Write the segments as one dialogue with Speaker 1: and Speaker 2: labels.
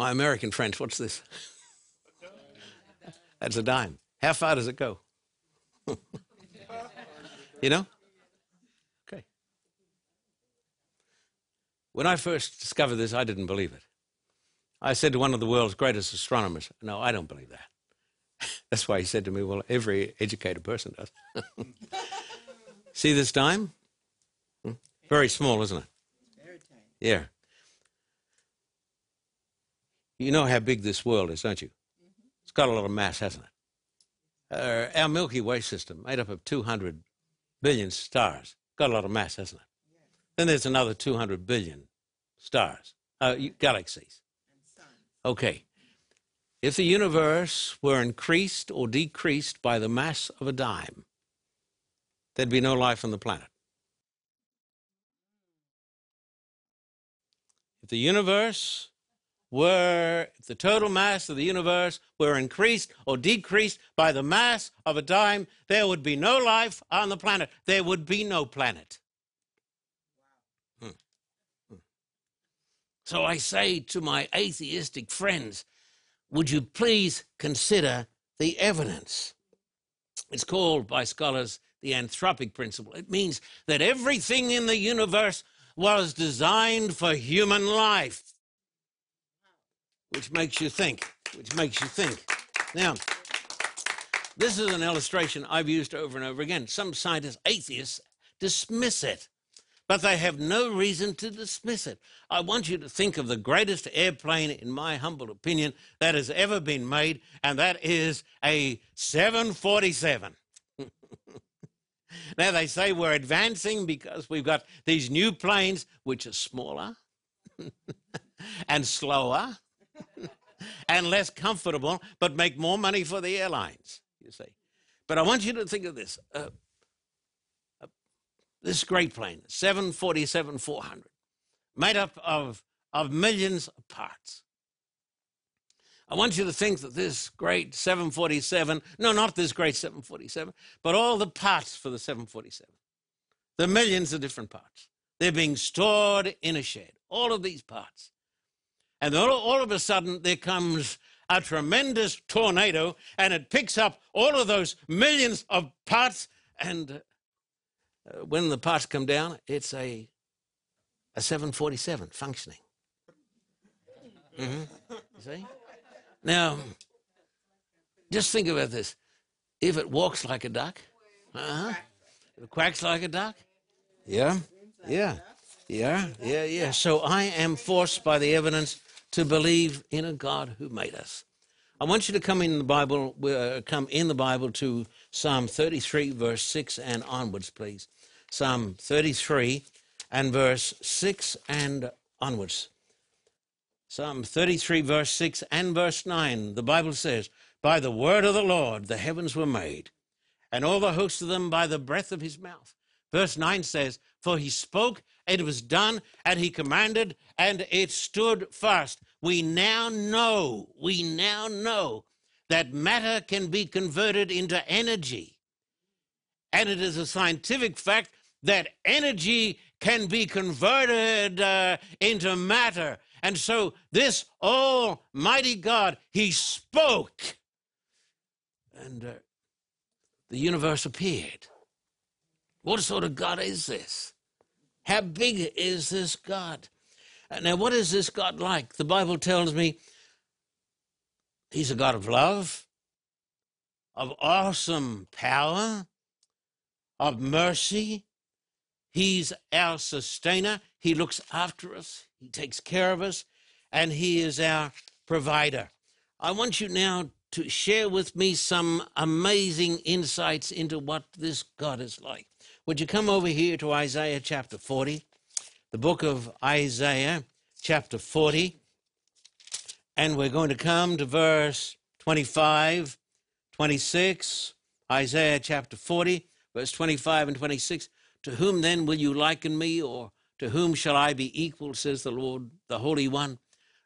Speaker 1: My American French, what's this? That's a dime. How far does it go? you know? Okay. When I first discovered this, I didn't believe it. I said to one of the world's greatest astronomers, No, I don't believe that. That's why he said to me, Well, every educated person does. See this dime? Hmm? Very small, isn't it? Yeah. You know how big this world is, don't you? It's got a lot of mass, hasn't it? Uh, our Milky Way system, made up of 200 billion stars, got a lot of mass, hasn't it? Then there's another 200 billion stars, uh, galaxies. Okay. If the universe were increased or decreased by the mass of a dime, there'd be no life on the planet. If the universe were, the total mass of the universe were increased or decreased by the mass of a dime, there would be no life on the planet. There would be no planet. Hmm. Hmm. So I say to my atheistic friends, would you please consider the evidence? It's called by scholars the anthropic principle. It means that everything in the universe was designed for human life, which makes you think, which makes you think. Now, this is an illustration I've used over and over again. Some scientists, atheists, dismiss it, but they have no reason to dismiss it. I want you to think of the greatest airplane, in my humble opinion, that has ever been made, and that is a 747. Now they say we're advancing because we've got these new planes which are smaller and slower and less comfortable, but make more money for the airlines, you see. But I want you to think of this. Uh, uh, this great plane, 747 400, made up of, of millions of parts. I want you to think that this great 747, no, not this great 747, but all the parts for the 747, the millions of different parts, they're being stored in a shed, all of these parts. And all, all of a sudden, there comes a tremendous tornado and it picks up all of those millions of parts. And uh, when the parts come down, it's a, a 747 functioning. Mm-hmm. You see? Now, just think about this. If it walks like a duck, uh-huh. It quacks like a duck, yeah, yeah, yeah, yeah, yeah. So I am forced by the evidence to believe in a God who made us. I want you to come in the Bible, uh, come in the Bible to Psalm 33, verse 6 and onwards, please. Psalm 33 and verse 6 and onwards. Psalm 33, verse 6 and verse 9, the Bible says, By the word of the Lord the heavens were made, and all the hosts of them by the breath of his mouth. Verse 9 says, For he spoke, and it was done, and he commanded, and it stood fast. We now know, we now know that matter can be converted into energy. And it is a scientific fact that energy can be converted uh, into matter. And so, this Almighty God, He spoke, and uh, the universe appeared. What sort of God is this? How big is this God? Uh, now, what is this God like? The Bible tells me He's a God of love, of awesome power, of mercy. He's our sustainer. He looks after us, He takes care of us, and He is our provider. I want you now to share with me some amazing insights into what this God is like. Would you come over here to Isaiah chapter 40? The book of Isaiah chapter 40. And we're going to come to verse 25, 26, Isaiah chapter 40, verse 25 and 26. To whom then will you liken me, or to whom shall I be equal, says the Lord, the Holy One?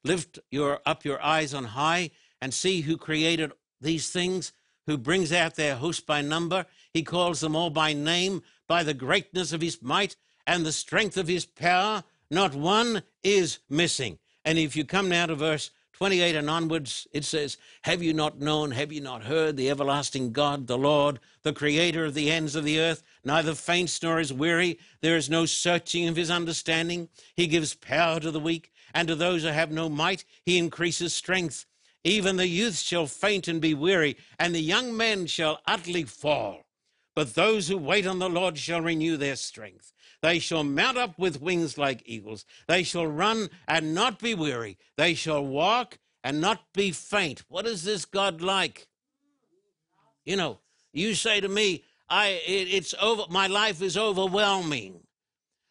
Speaker 1: Lift your, up your eyes on high and see who created these things, who brings out their host by number. He calls them all by name by the greatness of his might and the strength of his power. Not one is missing. And if you come now to verse 28 and onwards, it says, Have you not known, have you not heard the everlasting God, the Lord, the creator of the ends of the earth, neither faints nor is weary? There is no searching of his understanding. He gives power to the weak, and to those who have no might, he increases strength. Even the youth shall faint and be weary, and the young men shall utterly fall. But those who wait on the Lord shall renew their strength. They shall mount up with wings like eagles. They shall run and not be weary. They shall walk and not be faint. What is this God like? You know, you say to me, I it, it's over my life is overwhelming.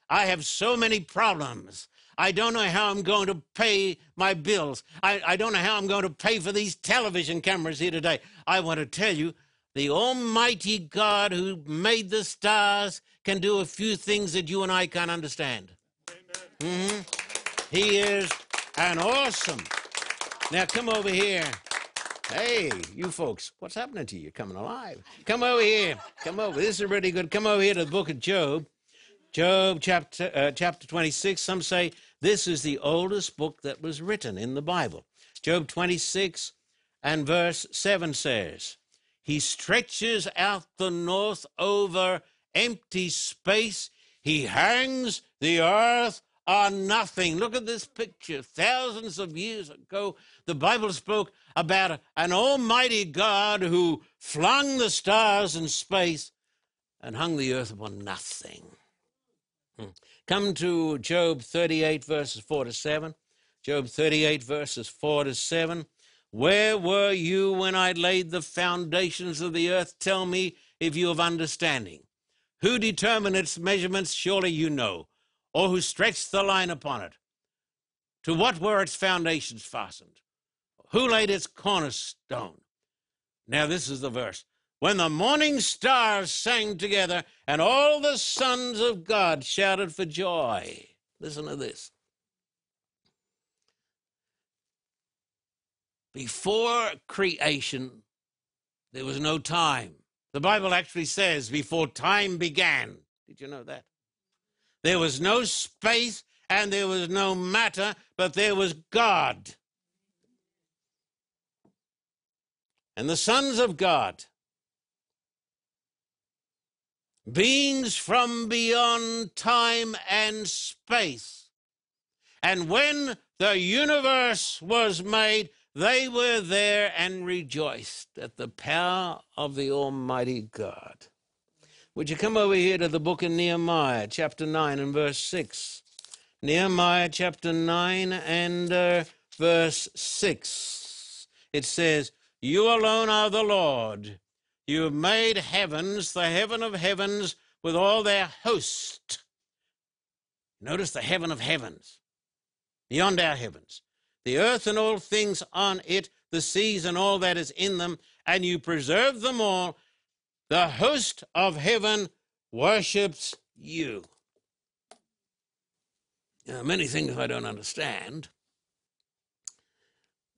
Speaker 1: I have so many problems. I don't know how I'm going to pay my bills. I, I don't know how I'm going to pay for these television cameras here today. I want to tell you, the Almighty God who made the stars can do a few things that you and I can't understand. Mm-hmm. He is an awesome. Now come over here. Hey, you folks, what's happening to you? You're coming alive. Come over here. Come over. This is really good. Come over here to the book of Job. Job chapter uh, chapter 26. Some say this is the oldest book that was written in the Bible. Job 26 and verse 7 says, He stretches out the north over empty space. He hangs the earth on nothing. Look at this picture. Thousands of years ago, the Bible spoke about an almighty God who flung the stars in space and hung the earth upon nothing. Hmm. Come to Job 38, verses 4 to 7. Job 38, verses 4 to 7. Where were you when I laid the foundations of the earth? Tell me if you have understanding. Who determined its measurements? Surely you know. Or who stretched the line upon it? To what were its foundations fastened? Who laid its cornerstone? Now, this is the verse. When the morning stars sang together and all the sons of God shouted for joy. Listen to this. Before creation, there was no time. The Bible actually says, before time began. Did you know that? There was no space and there was no matter, but there was God. And the sons of God, beings from beyond time and space. And when the universe was made, they were there and rejoiced at the power of the Almighty God. Would you come over here to the book of Nehemiah, chapter 9 and verse 6? Nehemiah chapter 9 and uh, verse 6. It says, You alone are the Lord. You have made heavens, the heaven of heavens, with all their host. Notice the heaven of heavens, beyond our heavens the earth and all things on it, the seas and all that is in them, and you preserve them all. The host of heaven worships you. Now, many things I don't understand.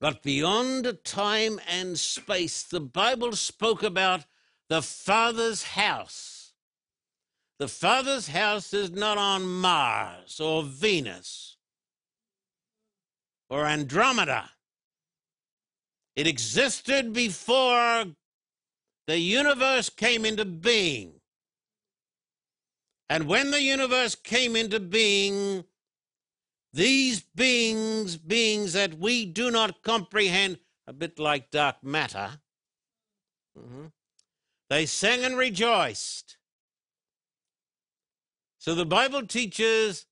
Speaker 1: But beyond time and space, the Bible spoke about the Father's house. The Father's house is not on Mars or Venus or Andromeda. It existed before the universe came into being. And when the universe came into being, these beings, beings that we do not comprehend, a bit like dark matter, mm-hmm, they sang and rejoiced. So the Bible teaches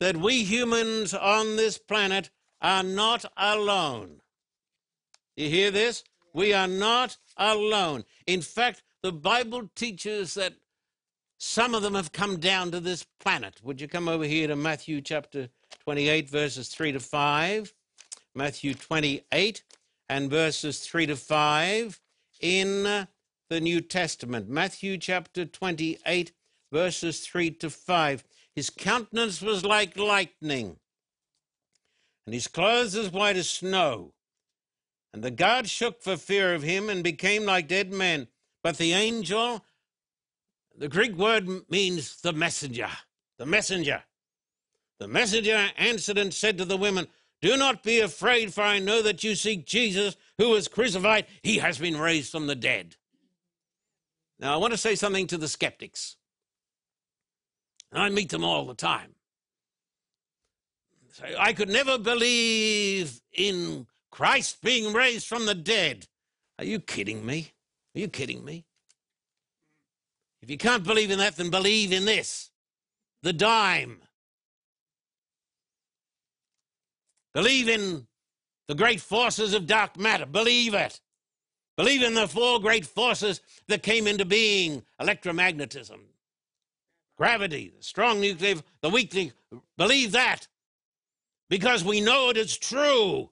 Speaker 1: that we humans on this planet are not alone. You hear this? We are not alone. In fact, the Bible teaches that some of them have come down to this planet. Would you come over here to Matthew chapter 28, verses 3 to 5? Matthew 28 and verses 3 to 5 in the New Testament. Matthew chapter 28, verses 3 to 5. His countenance was like lightning and his clothes as white as snow. And the guards shook for fear of him and became like dead men. But the angel, the Greek word means the messenger, the messenger. The messenger answered and said to the women, Do not be afraid, for I know that you seek Jesus who was crucified. He has been raised from the dead. Now, I want to say something to the skeptics. I meet them all the time. I could never believe in Christ being raised from the dead. Are you kidding me? Are you kidding me? If you can't believe in that, then believe in this the dime. Believe in the great forces of dark matter. Believe it. Believe in the four great forces that came into being electromagnetism, gravity, the strong nuclear, the weak. Believe that because we know it is true.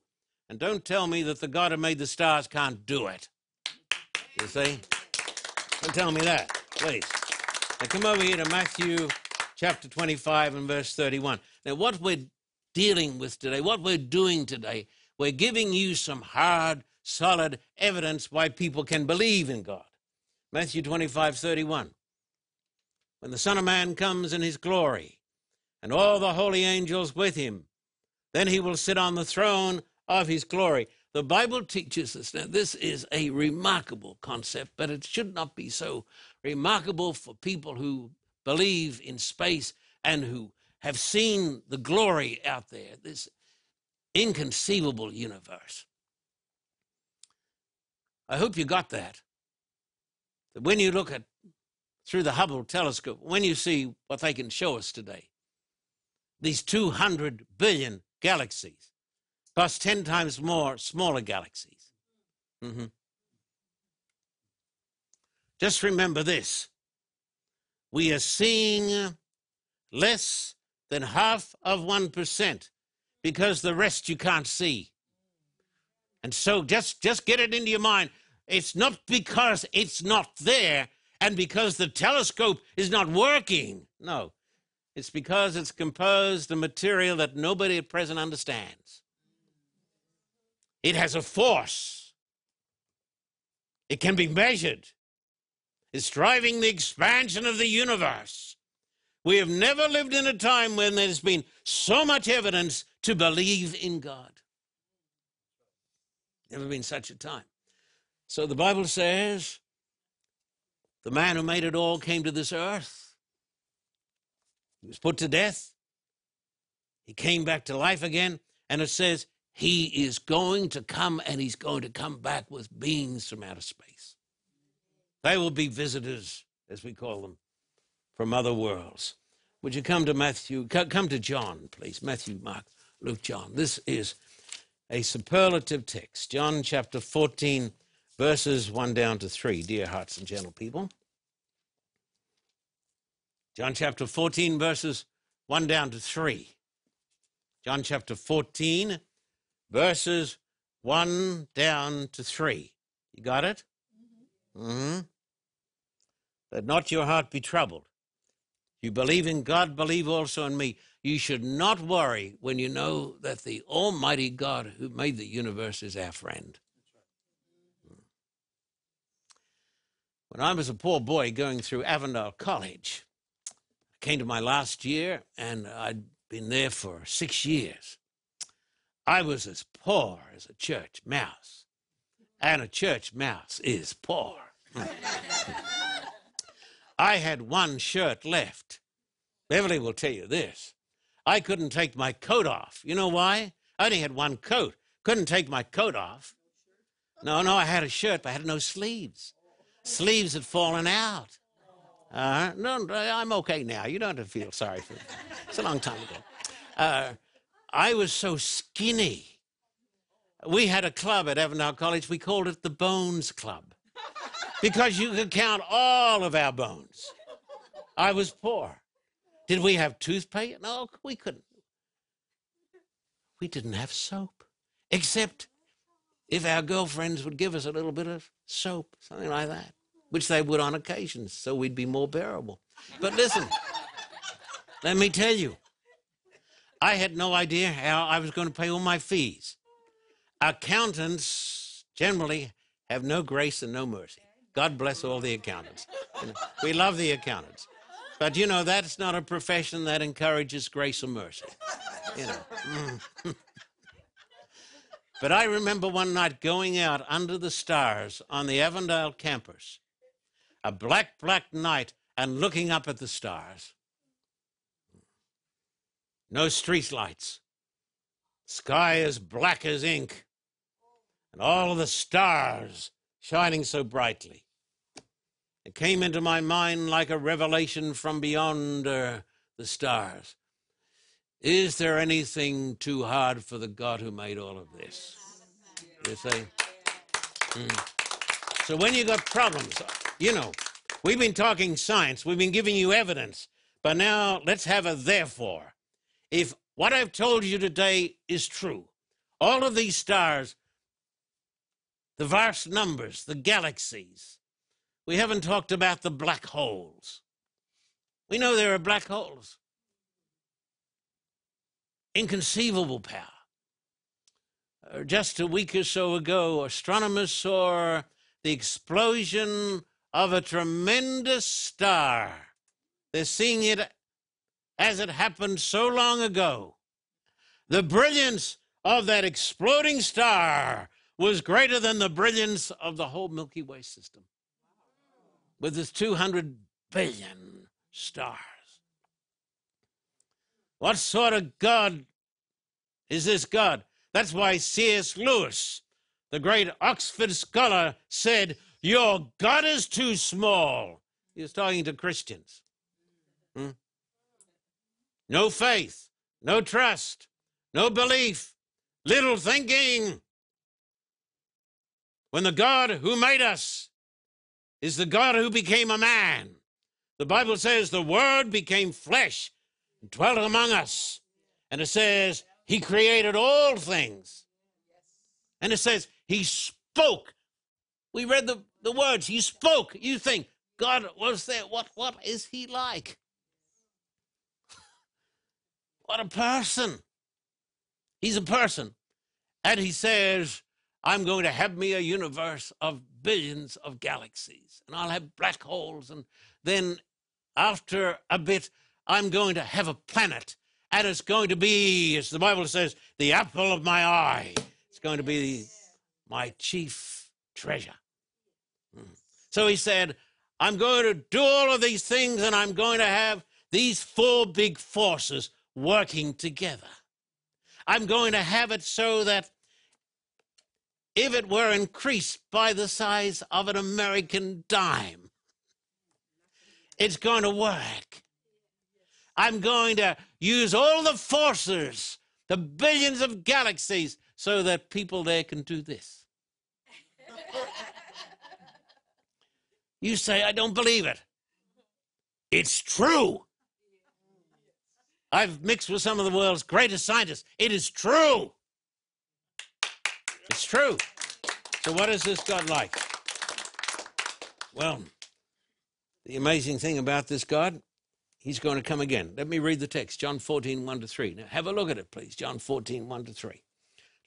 Speaker 1: And don't tell me that the God who made the stars can't do it. You see? Don't tell me that, please. Now come over here to Matthew chapter 25 and verse 31. Now, what we're dealing with today, what we're doing today, we're giving you some hard, solid evidence why people can believe in God. Matthew 25, 31. When the Son of Man comes in his glory, and all the holy angels with him, then he will sit on the throne of his glory. The Bible teaches us now this is a remarkable concept, but it should not be so remarkable for people who believe in space and who have seen the glory out there, this inconceivable universe. I hope you got that. That when you look at through the Hubble telescope, when you see what they can show us today, these 200 billion galaxies, plus 10 times more smaller galaxies. Mm-hmm. Just remember this we are seeing less than half of 1% because the rest you can't see. And so just, just get it into your mind. It's not because it's not there and because the telescope is not working. No, it's because it's composed of material that nobody at present understands. It has a force. It can be measured. It's driving the expansion of the universe. We have never lived in a time when there's been so much evidence to believe in God. Never been such a time. So the Bible says the man who made it all came to this earth he was put to death. He came back to life again. And it says he is going to come and he's going to come back with beings from outer space. They will be visitors, as we call them, from other worlds. Would you come to Matthew? Come to John, please. Matthew, Mark, Luke, John. This is a superlative text. John chapter 14, verses 1 down to 3, dear hearts and gentle people. John chapter 14, verses 1 down to 3. John chapter 14, verses 1 down to 3. You got it? Mm-hmm. mm-hmm. Let not your heart be troubled. You believe in God, believe also in me. You should not worry when you know that the Almighty God who made the universe is our friend. When I was a poor boy going through Avondale College, came to my last year, and I'd been there for six years. I was as poor as a church mouse, and a church mouse is poor. I had one shirt left. Beverly will tell you this. I couldn't take my coat off. You know why? I only had one coat. Couldn't take my coat off. No, no, I had a shirt, but I had no sleeves. Sleeves had fallen out. Uh, no, I'm okay now. You don't have to feel sorry for me. It's a long time ago. Uh, I was so skinny. We had a club at Avondale College. We called it the Bones Club because you could count all of our bones. I was poor. Did we have toothpaste? No, we couldn't. We didn't have soap, except if our girlfriends would give us a little bit of soap, something like that which they would on occasions, so we'd be more bearable. But listen, let me tell you, I had no idea how I was going to pay all my fees. Accountants generally have no grace and no mercy. God bless all the accountants. We love the accountants. But you know, that's not a profession that encourages grace and mercy. You know. But I remember one night going out under the stars on the Avondale campus, a black, black night, and looking up at the stars. No street lights, sky as black as ink, and all of the stars shining so brightly. It came into my mind like a revelation from beyond uh, the stars. Is there anything too hard for the God who made all of this? You see? Mm. So when you got problems, you know, we've been talking science, we've been giving you evidence, but now let's have a therefore. If what I've told you today is true, all of these stars, the vast numbers, the galaxies, we haven't talked about the black holes. We know there are black holes inconceivable power. Uh, just a week or so ago, astronomers saw the explosion of a tremendous star. They're seeing it as it happened so long ago. The brilliance of that exploding star was greater than the brilliance of the whole Milky Way system with its 200 billion stars. What sort of God is this God? That's why C.S. Lewis, the great Oxford scholar, said, Your God is too small. He was talking to Christians. Hmm? No faith, no trust, no belief, little thinking. When the God who made us is the God who became a man, the Bible says the Word became flesh and dwelt among us. And it says, He created all things. And it says, He spoke. We read the, the words, You spoke. You think, God was there. What, what is He like? what a person. He's a person. And He says, I'm going to have me a universe of billions of galaxies, and I'll have black holes. And then after a bit, I'm going to have a planet, and it's going to be, as the Bible says, the apple of my eye. It's going to be my chief treasure. So he said, I'm going to do all of these things, and I'm going to have these four big forces working together. I'm going to have it so that if it were increased by the size of an American dime, it's going to work. I'm going to use all the forces, the billions of galaxies, so that people there can do this. You say, I don't believe it. It's true. I've mixed with some of the world's greatest scientists. It is true. It's true. So, what is this God like? Well, the amazing thing about this God He's going to come again. Let me read the text, John 14, 1 to 3. Now, have a look at it, please. John 14, 1 to 3.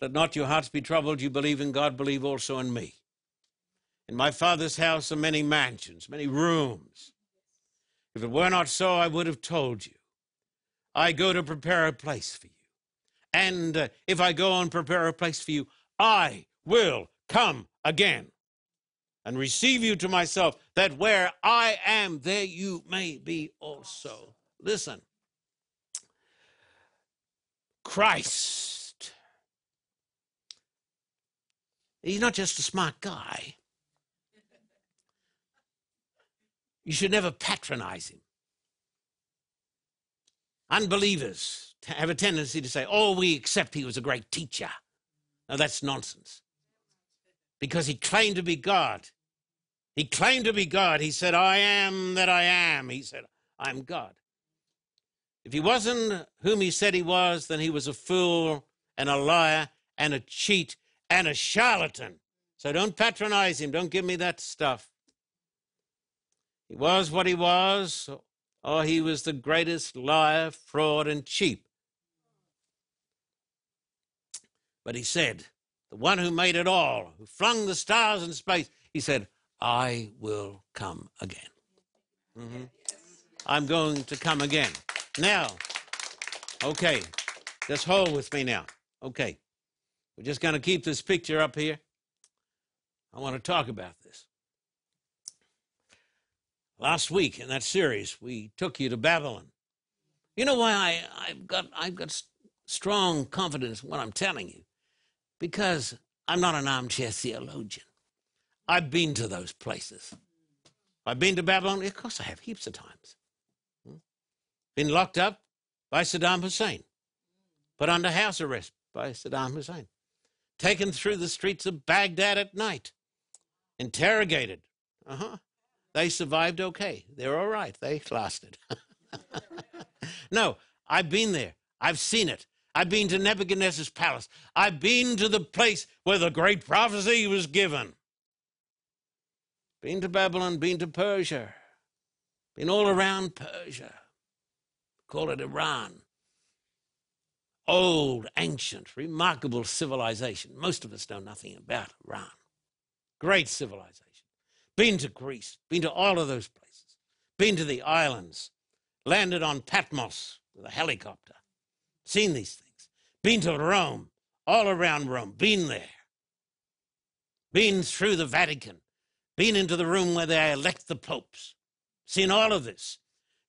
Speaker 1: Let not your hearts be troubled. You believe in God, believe also in me. In my Father's house are many mansions, many rooms. If it were not so, I would have told you. I go to prepare a place for you. And uh, if I go and prepare a place for you, I will come again and receive you to myself, that where I am, there you may be also. Listen, Christ, he's not just a smart guy. You should never patronize him. Unbelievers have a tendency to say, oh, we accept he was a great teacher. Now, that's nonsense because he claimed to be God. He claimed to be God. He said, I am that I am. He said, I'm God. If he wasn't whom he said he was, then he was a fool and a liar and a cheat and a charlatan. So don't patronize him. Don't give me that stuff. He was what he was, or he was the greatest liar, fraud, and cheat. But he said, the one who made it all, who flung the stars in space, he said, I will come again. Mm-hmm. I'm going to come again. Now, okay, just hold with me now. Okay. We're just going to keep this picture up here. I want to talk about this. Last week in that series, we took you to Babylon. You know why I, I've got I've got strong confidence in what I'm telling you? Because I'm not an armchair theologian. I've been to those places. I've been to Babylon. Of course, I have heaps of times. Hmm? Been locked up by Saddam Hussein, put under house arrest by Saddam Hussein, taken through the streets of Baghdad at night, interrogated. Uh huh. They survived okay. They're all right. They lasted. no, I've been there. I've seen it. I've been to Nebuchadnezzar's palace. I've been to the place where the great prophecy was given. Been to Babylon, been to Persia, been all around Persia. Call it Iran. Old, ancient, remarkable civilization. Most of us know nothing about Iran. Great civilization. Been to Greece, been to all of those places, been to the islands, landed on Patmos with a helicopter, seen these things, been to Rome, all around Rome, been there, been through the Vatican, been into the room where they elect the popes, seen all of this,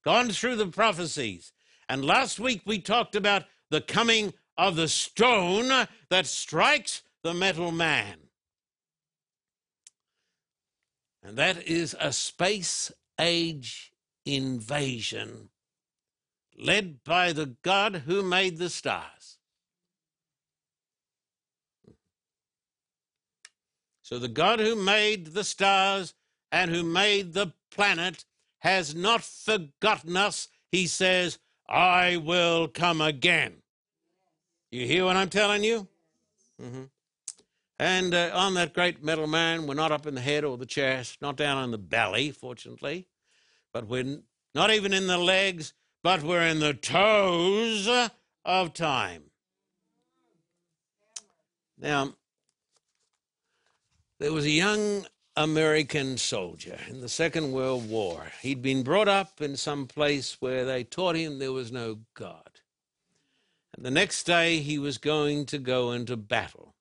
Speaker 1: gone through the prophecies. And last week we talked about the coming of the stone that strikes the metal man. And that is a space age invasion led by the God who made the stars. So the God who made the stars and who made the planet has not forgotten us. He says, I will come again. You hear what I'm telling you? Mm-hmm. And uh, on that great metal man, we're not up in the head or the chest, not down in the belly, fortunately, but we're not even in the legs, but we're in the toes of time. Now, there was a young American soldier in the Second World War. He'd been brought up in some place where they taught him there was no God. And the next day he was going to go into battle.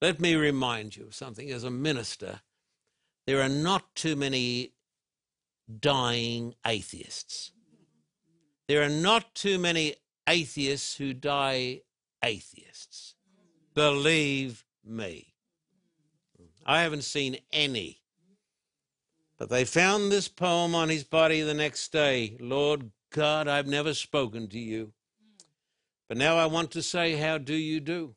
Speaker 1: Let me remind you of something. As a minister, there are not too many dying atheists. There are not too many atheists who die atheists. Believe me. I haven't seen any. But they found this poem on his body the next day Lord God, I've never spoken to you. But now I want to say, How do you do?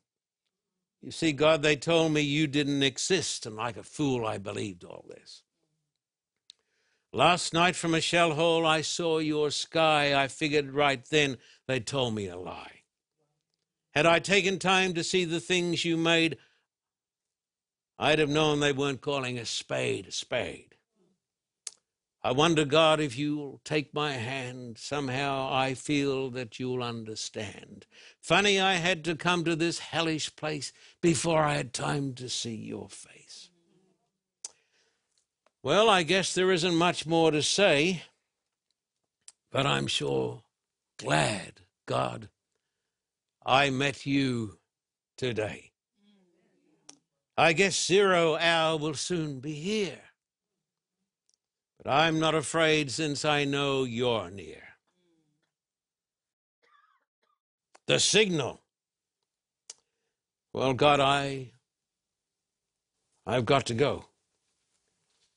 Speaker 1: You see, God, they told me you didn't exist, and like a fool, I believed all this. Last night from a shell hole, I saw your sky. I figured right then they told me a lie. Had I taken time to see the things you made, I'd have known they weren't calling a spade a spade. I wonder, God, if you'll take my hand. Somehow I feel that you'll understand. Funny I had to come to this hellish place before I had time to see your face. Well, I guess there isn't much more to say, but I'm sure glad, God, I met you today. I guess zero hour will soon be here. But I'm not afraid since I know you're near. The signal. Well, God, I I've got to go.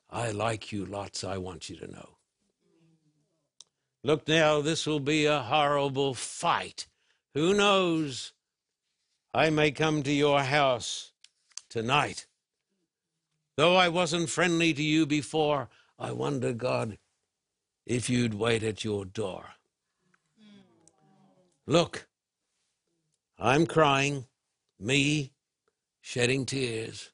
Speaker 1: I like you lots, I want you to know. Look now, this will be a horrible fight. Who knows? I may come to your house tonight. Though I wasn't friendly to you before, I wonder, God, if you'd wait at your door. Look, I'm crying, me shedding tears.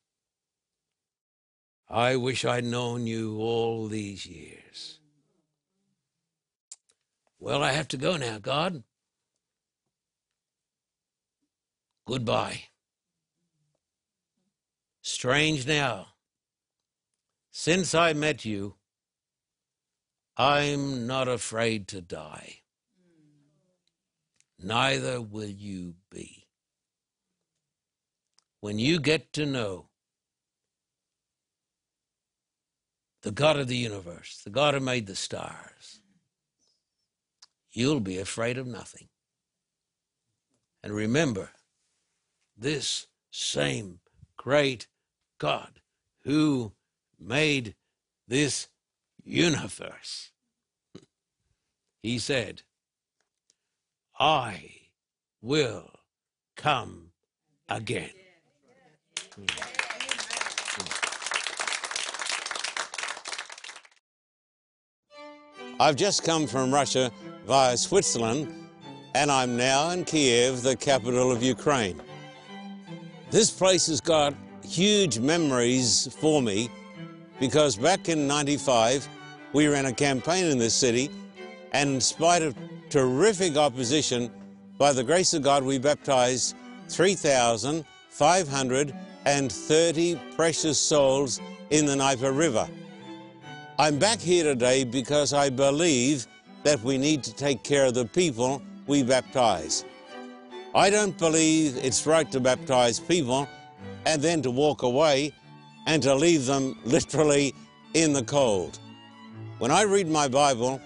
Speaker 1: I wish I'd known you all these years. Well, I have to go now, God. Goodbye. Strange now. Since I met you, I'm not afraid to die. Neither will you be. when you get to know the God of the universe, the God who made the stars, you'll be afraid of nothing. And remember, this same great God who made this universe, he said, I will come again. Hmm. I've just come from Russia via Switzerland, and I'm now in Kiev, the capital of Ukraine. This place has got huge memories for me because back in 95, we ran a campaign in this city, and in spite of terrific opposition, by the grace of God, we baptized 3,530 precious souls in the Dnieper River. I'm back here today because I believe that we need to take care of the people we baptize. I don't believe it's right to baptize people and then to walk away and to leave them literally in the cold. When I read my Bible,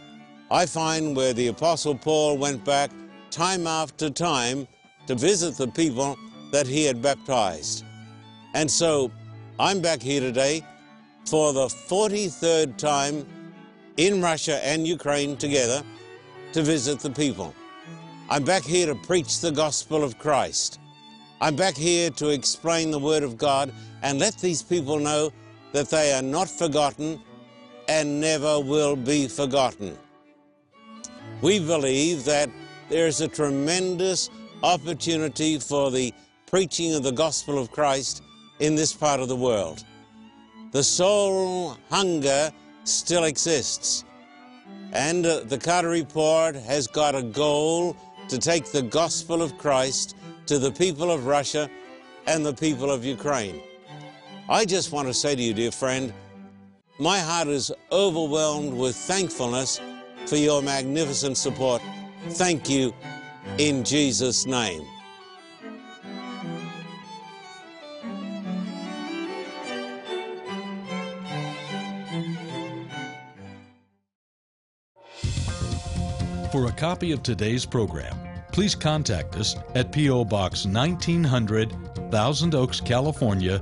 Speaker 1: I find where the Apostle Paul went back time after time to visit the people that he had baptized. And so I'm back here today for the 43rd time in Russia and Ukraine together to visit the people. I'm back here to preach the gospel of Christ. I'm back here to explain the Word of God and let these people know that they are not forgotten and never will be forgotten. We believe that there's a tremendous opportunity for the preaching of the gospel of Christ in this part of the world. The soul hunger still exists. And uh, the Carter Report has got a goal to take the gospel of Christ to the people of Russia and the people of Ukraine. I just want to say to you, dear friend, my heart is overwhelmed with thankfulness for your magnificent support. Thank you in Jesus' name.
Speaker 2: For a copy of today's program, please contact us at P.O. Box 1900, Thousand Oaks, California